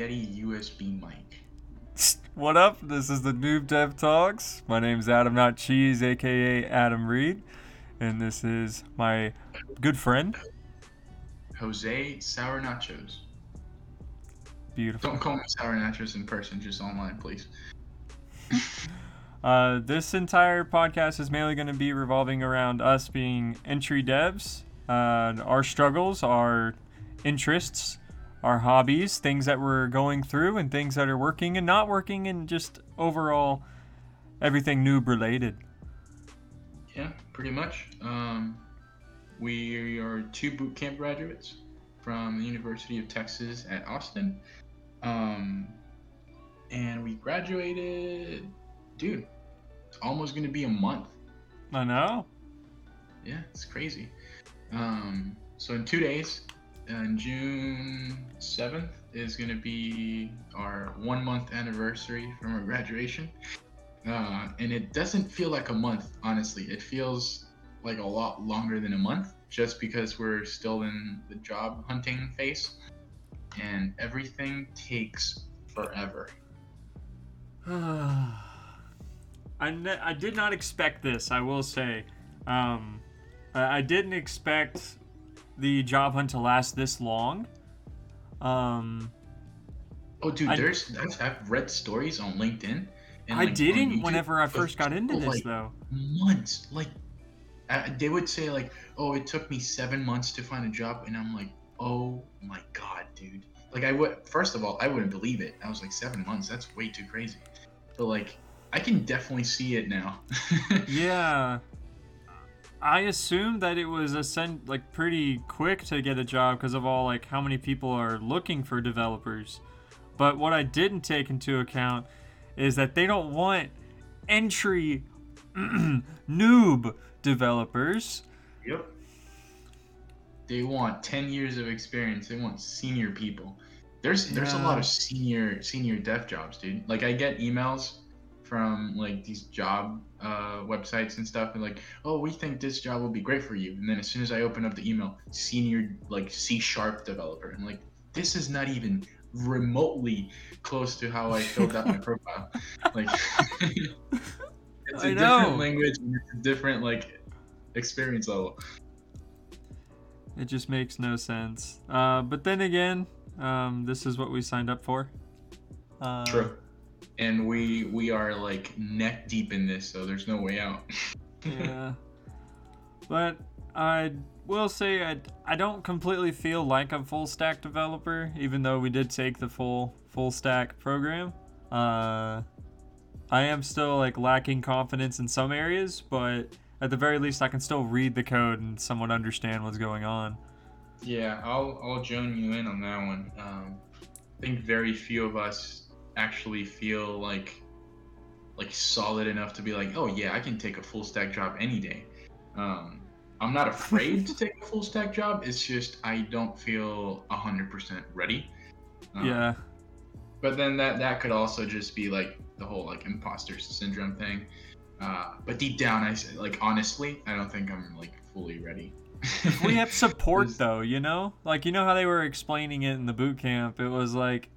Yeti USB mic. What up? This is the Noob Dev Talks. My name is Adam Not Cheese, aka Adam Reed, and this is my good friend. Jose Sour Nachos. Beautiful. Don't call me Sour Nachos in person, just online, please. Uh, this entire podcast is mainly going to be revolving around us being entry devs, uh, our struggles, our interests, our hobbies, things that we're going through, and things that are working and not working, and just overall everything noob related. Yeah, pretty much. Um, we are two boot camp graduates from the University of Texas at Austin. Um, and we graduated, dude, it's almost going to be a month. I know. Yeah, it's crazy. Um, so in two days, on June 7th, is going to be our one month anniversary from our graduation. Uh, and it doesn't feel like a month, honestly. It feels like a lot longer than a month just because we're still in the job hunting phase and everything takes forever. I, ne- I did not expect this, I will say. Um, I didn't expect the job hunt to last this long. Um, Oh, dude, I- there's I've, I've read stories on LinkedIn. And I like, didn't YouTube whenever I first got into this, like, though. months. Like, uh, they would say like, "Oh, it took me seven months to find a job," and I'm like, "Oh my god, dude!" Like, I would first of all, I wouldn't believe it. I was like, seven months? That's way too crazy. But like, I can definitely see it now. Yeah. I assume that it was ascend like pretty quick to get a job because of all like how many people are looking for developers. But what I didn't take into account is that they don't want entry noob developers. Yep. They want ten years of experience. They want senior people. There's there's a lot of senior senior dev jobs, dude. Like I get emails from like these job uh, websites and stuff, and like, oh, we think this job will be great for you. And then as soon as I open up the email, senior like C sharp developer, I'm like, this is not even remotely close to how I filled out my profile. Like, it's a I different language and it's a different like experience level. It just makes no sense. Uh, but then again, um, this is what we signed up for. Uh, True. And we we are like neck deep in this, so there's no way out. yeah. But I will say I, I don't completely feel like a full stack developer, even though we did take the full full stack program. Uh, I am still like lacking confidence in some areas, but at the very least, I can still read the code and somewhat understand what's going on. Yeah, I'll I'll join you in on that one. Um, I think very few of us actually feel like like solid enough to be like, oh yeah, I can take a full stack job any day. Um, I'm not afraid to take a full stack job. It's just I don't feel hundred percent ready. Um, yeah, But then that that could also just be like the whole like imposter syndrome thing. Uh, but deep down, I like honestly, I don't think I'm like fully ready. we have support though, you know? Like you know how they were explaining it in the boot camp? It was like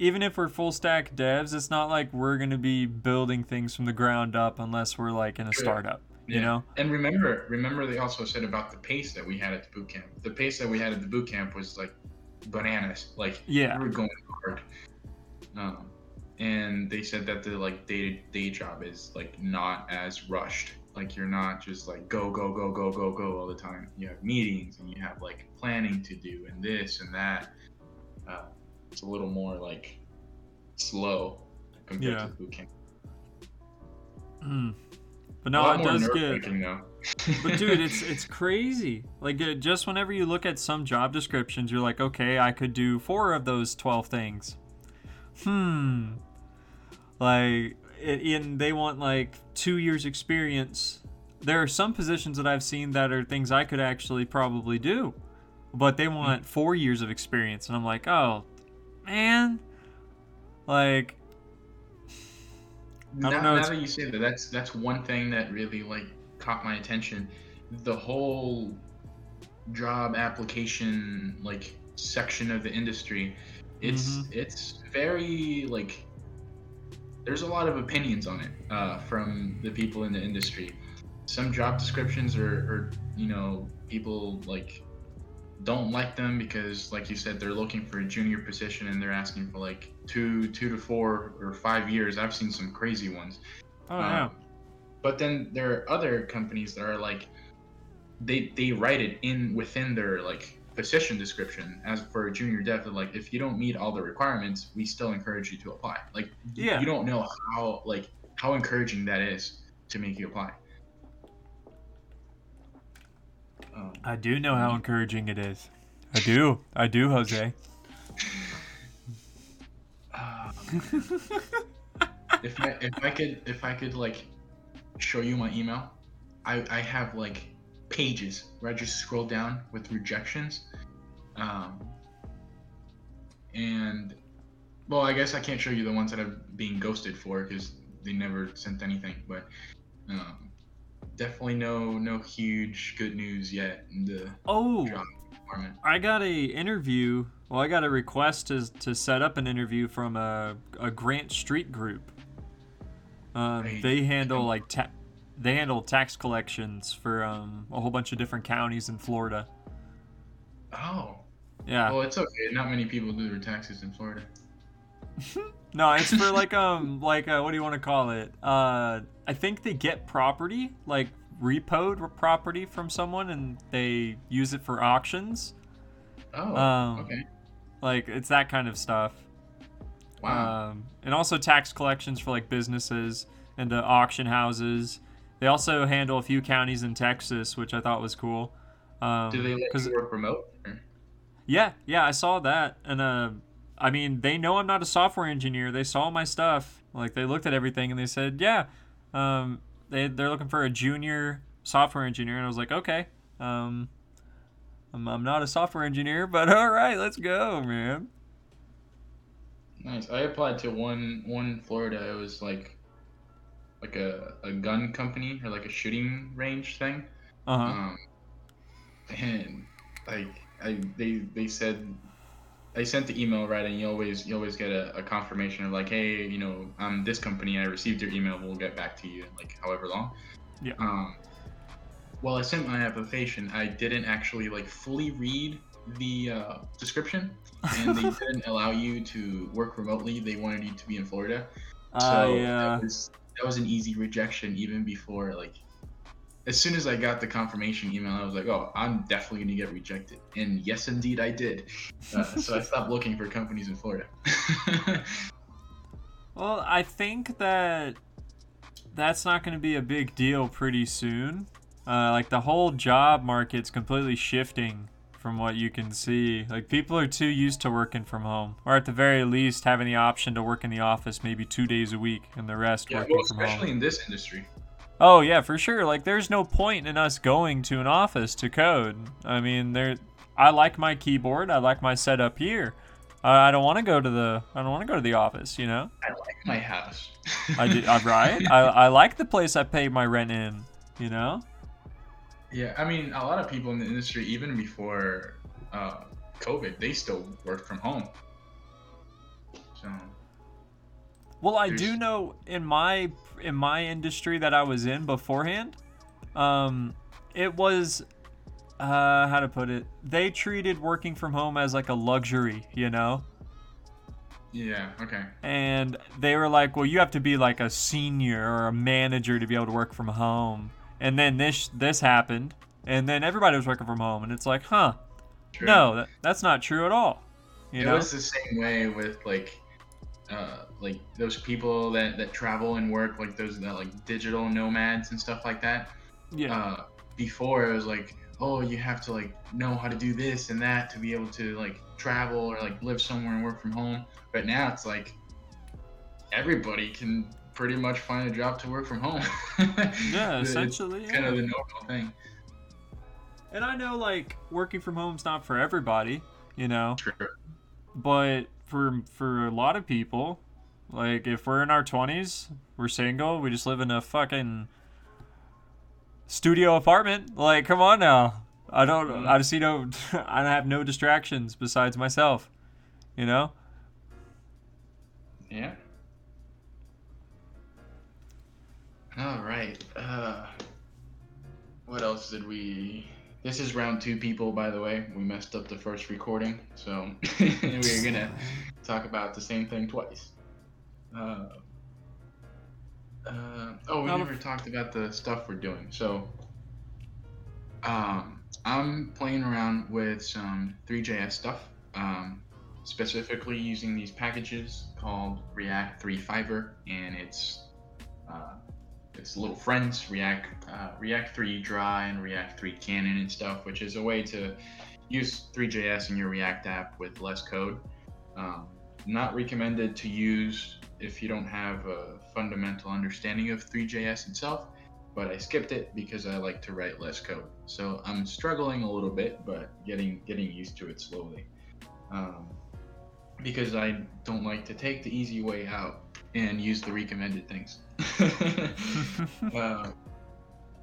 even if we're full stack devs, it's not like we're gonna be building things from the ground up unless we're like in a startup. You know? And remember, remember they also said about the pace that we had at the boot camp. The pace that we had at the boot camp was like bananas. Like Yeah. we were going hard. Um, and they said that the like day day job is like not as rushed. Like you're not just like go go go go go go all the time. You have meetings and you have like planning to do and this and that. Uh, it's a little more like slow compared Yeah. to boot camp. Mm. But no, it does get. But dude, it's it's crazy. Like just whenever you look at some job descriptions, you're like, okay, I could do four of those twelve things. Hmm. Like, it, and they want like two years experience. There are some positions that I've seen that are things I could actually probably do, but they want four years of experience, and I'm like, oh, man. Like, I don't now, know, now that you say that, that's that's one thing that really like caught my attention. The whole job application like section of the industry It's Mhm. it's very like there's a lot of opinions on it uh, from the people in the industry. Some job descriptions are, are you know people like don't like them because like you said they're looking for a junior position and they're asking for like two two to four or five years. I've seen some crazy ones. Oh yeah. Um, but then there are other companies that are like, they they write it in within their like position description as for a junior dev. Like if you don't meet all the requirements, we still encourage you to apply. Like Yeah. you don't know how like how encouraging that is to make you apply. I do know how encouraging it is. I do. I do, Jose. if I if I could if I could like show you my email, I I have like pages where I just scroll down with rejections, um, and well I guess I can't show you the ones that I'm being ghosted for because they never sent anything, but um, definitely no no huge good news yet in the oh, department. I got a interview. Well, I got a request to to set up an interview from a a Grant Street group. Um, Right. they handle like ta- they handle tax collections for um, a whole bunch of different counties in Florida. Oh, Yeah. well it's okay. Not many people do their taxes in Florida. No, it's for like um like uh, what do you want to call it? Uh, I think they get property like repoed property from someone and they use it for auctions. Oh, Um, okay. Like it's that kind of stuff. Wow. Um, and also tax collections for like businesses and the auction houses. They also handle a few counties in Texas, which I thought was cool. Um, Do they let 'cause- you work remote? or- yeah, yeah, I saw that, and uh, I mean, they know I'm not a software engineer. They saw my stuff, like they looked at everything, and they said, yeah, um, they they're looking for a junior software engineer, and I was like, okay, um, I'm, I'm not a software engineer, but all right, let's go, man. Nice. I applied to one one in Florida. It was like like a, a gun company or like a shooting range thing. Uh huh. Um, and like I they they said I sent the email right, and you always you always get a, a confirmation of like, hey, you know, I'm this company. I received your email. We'll get back to you in like however long. Yeah. Um, well, I sent my application. I didn't actually like fully read the uh, description, and they didn't allow you to work remotely. They wanted you to be in Florida. Uh, So yeah. that was that was an easy rejection even before like as soon as I got the confirmation email, I was like, oh, I'm definitely gonna get rejected. And yes, indeed, I did. Uh, so I stopped looking for companies in Florida. Well, I think that that's not going to be a big deal pretty soon. Uh, like the whole job market's completely shifting from what you can see. Like people are too used to working from home, or at the very least having the option to work in the office maybe two days a week and the rest yeah, working well, from especially home. Especially in this industry. Oh yeah, for sure. Like there's no point in us going to an office to code. I mean, there. I like my keyboard. I like my setup here. Uh, I don't want to go to the. I don't want to go to the office. You know. I like my house. I did. I'm right. I, I like the place I pay my rent in. You know. yeah, I mean, a lot of people in the industry, even before uh, COVID, they still worked from home. So Well, I do know in my in my industry that I was in beforehand, um, it was uh, how to put it. They treated working from home as like a luxury. You know. yeah, okay. and they were like, "Well, you have to be like a senior or a manager to be able to work from home." And then this this happened, and then everybody was working from home, and it's like, "Huh? True. No, that, that's not true at all." You it know? was the same way with like uh, like those people that, that travel and work like those that, like digital nomads and stuff like that yeah. uh, before it was like oh you have to like know how to do this and that to be able to like travel or like live somewhere and work from home but now it's like everybody can pretty much find a job to work from home yeah, It's essentially. kind of the normal thing And I know like working from home's not for everybody, you know, True. but for for a lot of people, like if we're in our 20s, we're single, we just live in a fucking studio apartment. Like, come on now. I don't I see no I have no distractions besides myself. You know? Yeah. All right. Uh, what else did we? This is round two, people. By the way, we messed up the first recording, so we're gonna talk about the same thing twice. Uh, uh, oh, we the- never talked about the stuff we're doing. So, um, I'm playing around with some 3JS stuff, um, specifically using these packages called React 3 Fiber, and it's uh, it's little friends React uh, React 3 Drei and React 3 Cannon and stuff, which is a way to use 3JS in your React app with less code. Um, not recommended to use if you don't have a fundamental understanding of 3JS itself, but I skipped it because I like to write less code. So I'm struggling a little bit, but getting getting used to it slowly. Um, because I don't like to take the easy way out and use the recommended things. uh,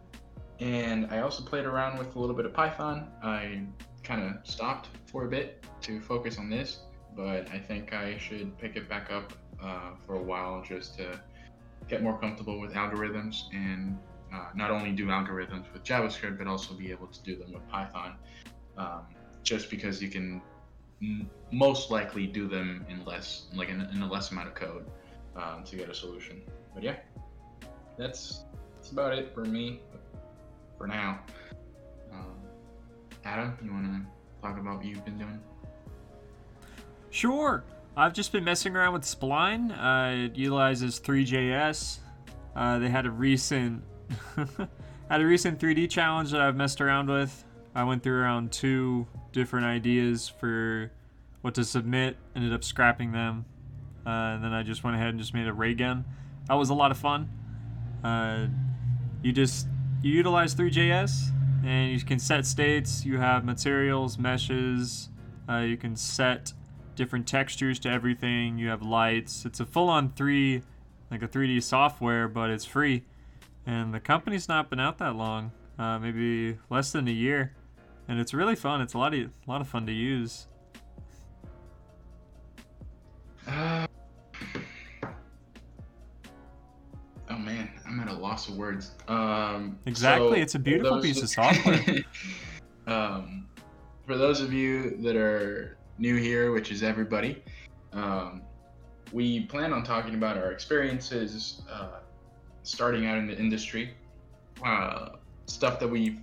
and I also played around with a little bit of Python. I kind of stopped for a bit to focus on this, but I think I should pick it back up uh, for a while just to get more comfortable with algorithms and uh, not only do algorithms with JavaScript, but also be able to do them with Python. Um, just because you can m- most likely do them in less, like in, in a less amount of code um, to get a solution. But yeah, that's that's about it for me for now. Um, Adam, you want to talk about what you've been doing? Sure. I've just been messing around with Spline. Uh, it utilizes 3JS. Uh, they had a recent had a recent 3D challenge that I've messed around with. I went through around two different ideas for what to submit. Ended up scrapping them, uh, and then I just went ahead and just made a ray gun. That was a lot of fun. Uh, you just you utilize 3JS and you can set states. You have materials, meshes. Uh, you can set different textures to everything. You have lights. It's a full-on three, like a 3D software, but it's free. And the company's not been out that long, uh, maybe less than a year, and it's really fun. It's a lot of a lot of fun to use. loss of words. Um, Exactly, so it's a beautiful piece of software. um, for those of you that are new here, which is everybody, um, we plan on talking about our experiences uh, starting out in the industry, uh, stuff that we've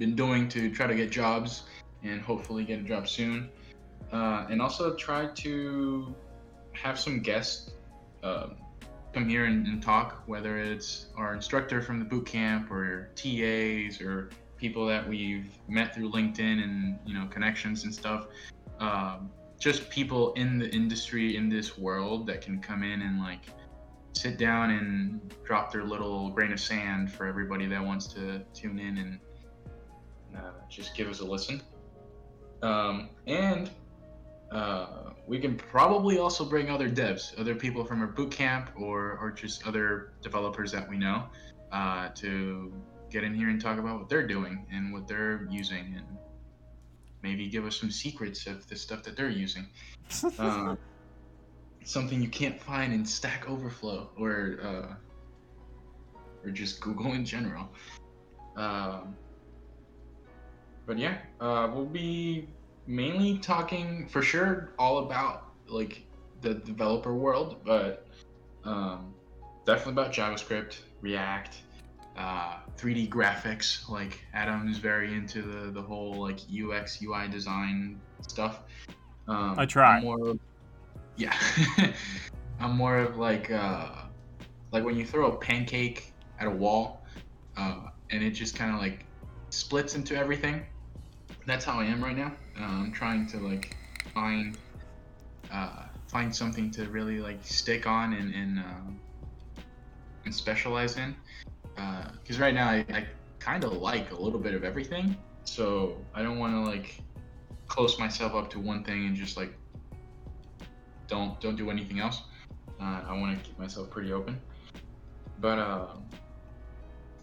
been doing to try to get jobs and hopefully get a job soon, uh, and also try to have some guests um, come here and, and talk, whether it's our instructor from the boot camp or TAs or people that we've met through LinkedIn and you know connections and stuff. Um, just people in the industry in this world that can come in and like sit down and drop their little grain of sand for everybody that wants to tune in and uh, just give us a listen. Um, and uh, we can probably also bring other devs, other people from our boot camp, or or just other developers that we know, uh, to get in here and talk about what they're doing and what they're using, and maybe give us some secrets of the stuff that they're using. Um, something you can't find in Stack Overflow or uh, or just Google in general. Um, but yeah, uh, we'll be mainly talking for sure all about like the developer world, but um, definitely about JavaScript, React, uh, 3D graphics. Like Adam is very into the the whole like UX UI design stuff. Um, I try. I'm more of- yeah, I'm more of like uh, like when you throw a pancake at a wall, uh, and it just kind of like splits into everything. That's how I am right now. Uh, I'm trying to like find uh, find something to really like stick on and and, um, and specialize in. Because right now I, I kind of like a little bit of everything, so I don't want to like close myself up to one thing and just like don't don't do anything else. Uh, I want to keep myself pretty open. But uh,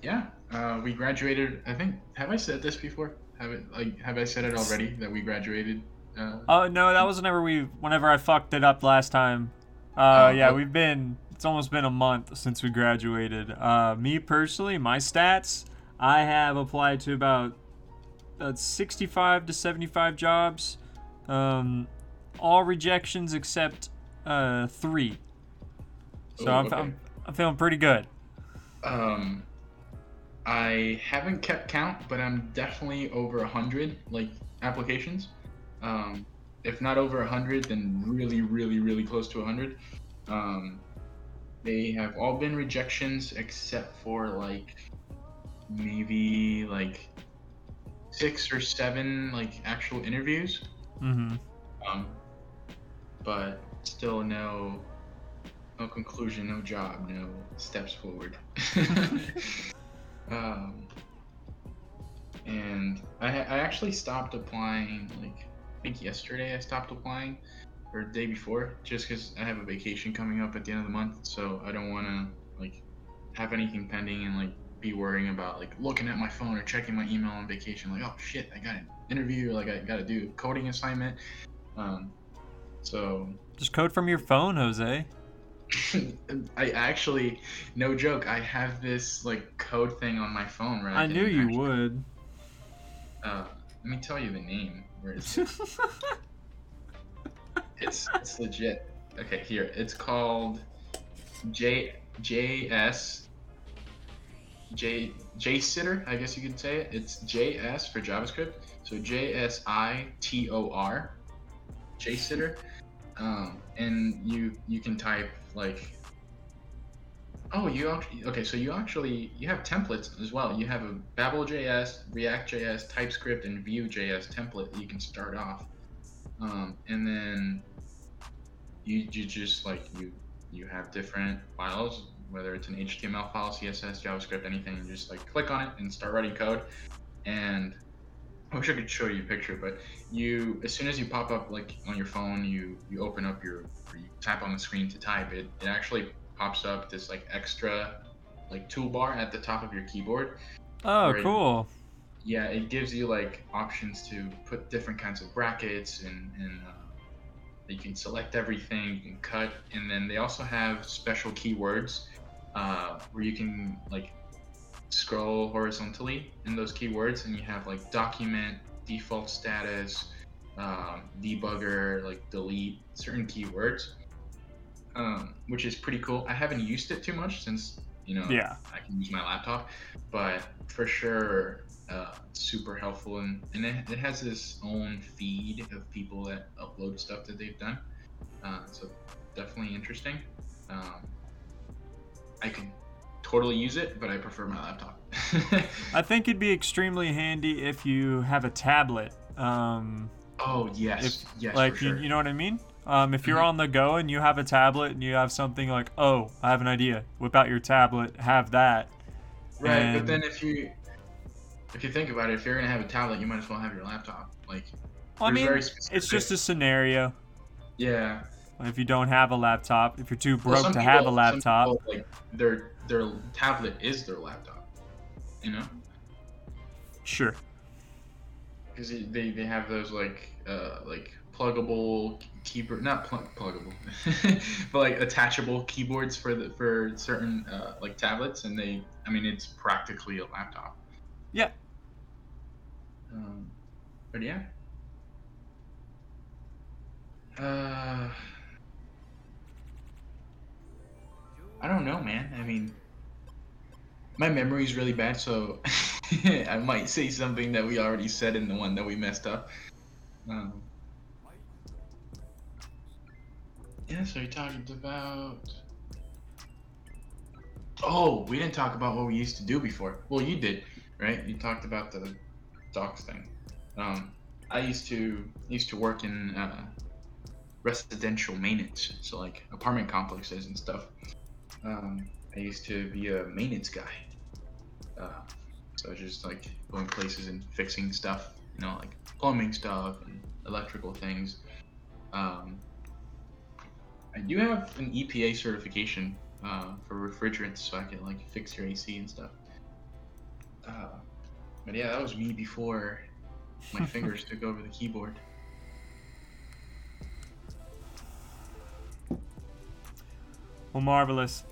yeah, uh, we graduated. I think have I said this before? Have it like have I said it already that we graduated? Uh, Oh no, that was whenever we whenever I fucked it up last time. Uh, Oh, yeah, we've been. It's almost been a month since we graduated. Uh, me personally, my stats, I have applied to about uh, 65 to 75 jobs. Um, all rejections except uh, three. So Ooh, I'm, okay. I'm, I'm feeling pretty good. Um, I haven't kept count, but I'm definitely over a hundred like applications. Um, if not over a hundred, then really, really, really close to a hundred. Um, they have all been rejections except for like maybe like six or seven like actual interviews. Mm-hmm. Um, but still no no conclusion, no job, no steps forward. um, and I, I actually stopped applying like I think yesterday I stopped applying or the day before just because I have a vacation coming up at the end of the month so I don't want to like have anything pending and like be worrying about like looking at my phone or checking my email on vacation like oh shit I got an interview like I got to do coding assignment um, so Just code from your phone, Jose. I actually, no joke, I have this like code thing on my phone, right? I knew you would. Uh, let me tell you the name. Where is it? it's it's legit. Okay, here it's called J JS J JSitor. I guess you could say it. It's JS for JavaScript. So J S I T O R. JSitor. Um, and you you can type like oh you actually okay so you actually you have templates as well. You have a babel.js react.js typescript and vue.js template that you can start off. Um, and then you, you just like you you have different files whether it's an html file css javascript anything you just like click on it and start writing code. And I wish I could show you a picture, but you as soon as you pop up like on your phone, you you open up your you tap on the screen to type it. It actually pops up this like extra like toolbar at the top of your keyboard. Oh, cool. Yeah, it gives you like options to put different kinds of brackets and and uh, you can select everything. You can cut, and then they also have special keywords uh, where you can like scroll horizontally in those keywords, and you have like document, default status, um, debugger, like delete certain keywords, um, which is pretty cool. I haven't used it too much since you know Yeah. I can use my laptop, but for sure, uh, super helpful. And, and it, it has its own feed of people that upload stuff that they've done. Uh, so definitely interesting. Um, I could totally use it, but I prefer my laptop. I think it'd be extremely handy if you have a tablet. Um, oh yes, if, yes, like sure. you, you know what I mean. Um, if you're Mhm. on the go and you have a tablet and you have something like, oh, I have an idea, whip out your tablet, have that. right, and- but then if you if you think about it, if you're gonna have a tablet, you might as well have your laptop. Like, Well, I mean, it's just a scenario. yeah, If you don't have a laptop, if you're too broke some to have a laptop, people, like their their tablet is their laptop, you know, sure. because they, they have those like uh, like pluggable keyboard, not plug pluggable, but like attachable keyboards for the for certain uh, like tablets, and they I mean it's practically a laptop. Yeah. Um, but yeah. Uh, I don't know, man. I mean, my memory's really bad, so I might say something that we already said in the one that we messed up. Um, yeah, so we talked about. Oh, we didn't talk about what we used to do before. Well, you did, right? You talked about the docs thing. Um, I used to used to work in uh, residential maintenance, so like apartment complexes and stuff. Um, I used to be a maintenance guy. Uh, so just like going places and fixing stuff, you know, like plumbing stuff and electrical things. Um, I do have an EPA certification uh, for refrigerants, so I can like fix your AC and stuff. Uh, but yeah, that was me before my fingers took over the keyboard. Well, marvelous.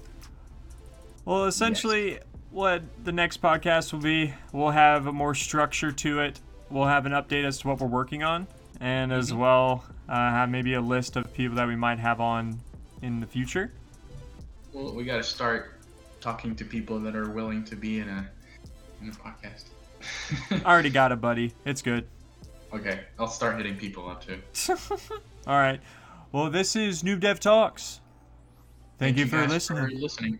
Well, essentially, what the next podcast will be, we'll have a more structure to it. We'll have an update as to what we're working on, and as Mhm. well uh, have maybe a list of people that we might have on in the future. Well, we got to start talking to people that are willing to be in a in a podcast. I already got it, buddy. It's good. okay, I'll start hitting people up too. All right. Well, this is Noob Dev Talks. Thank, you, for listening. For listening.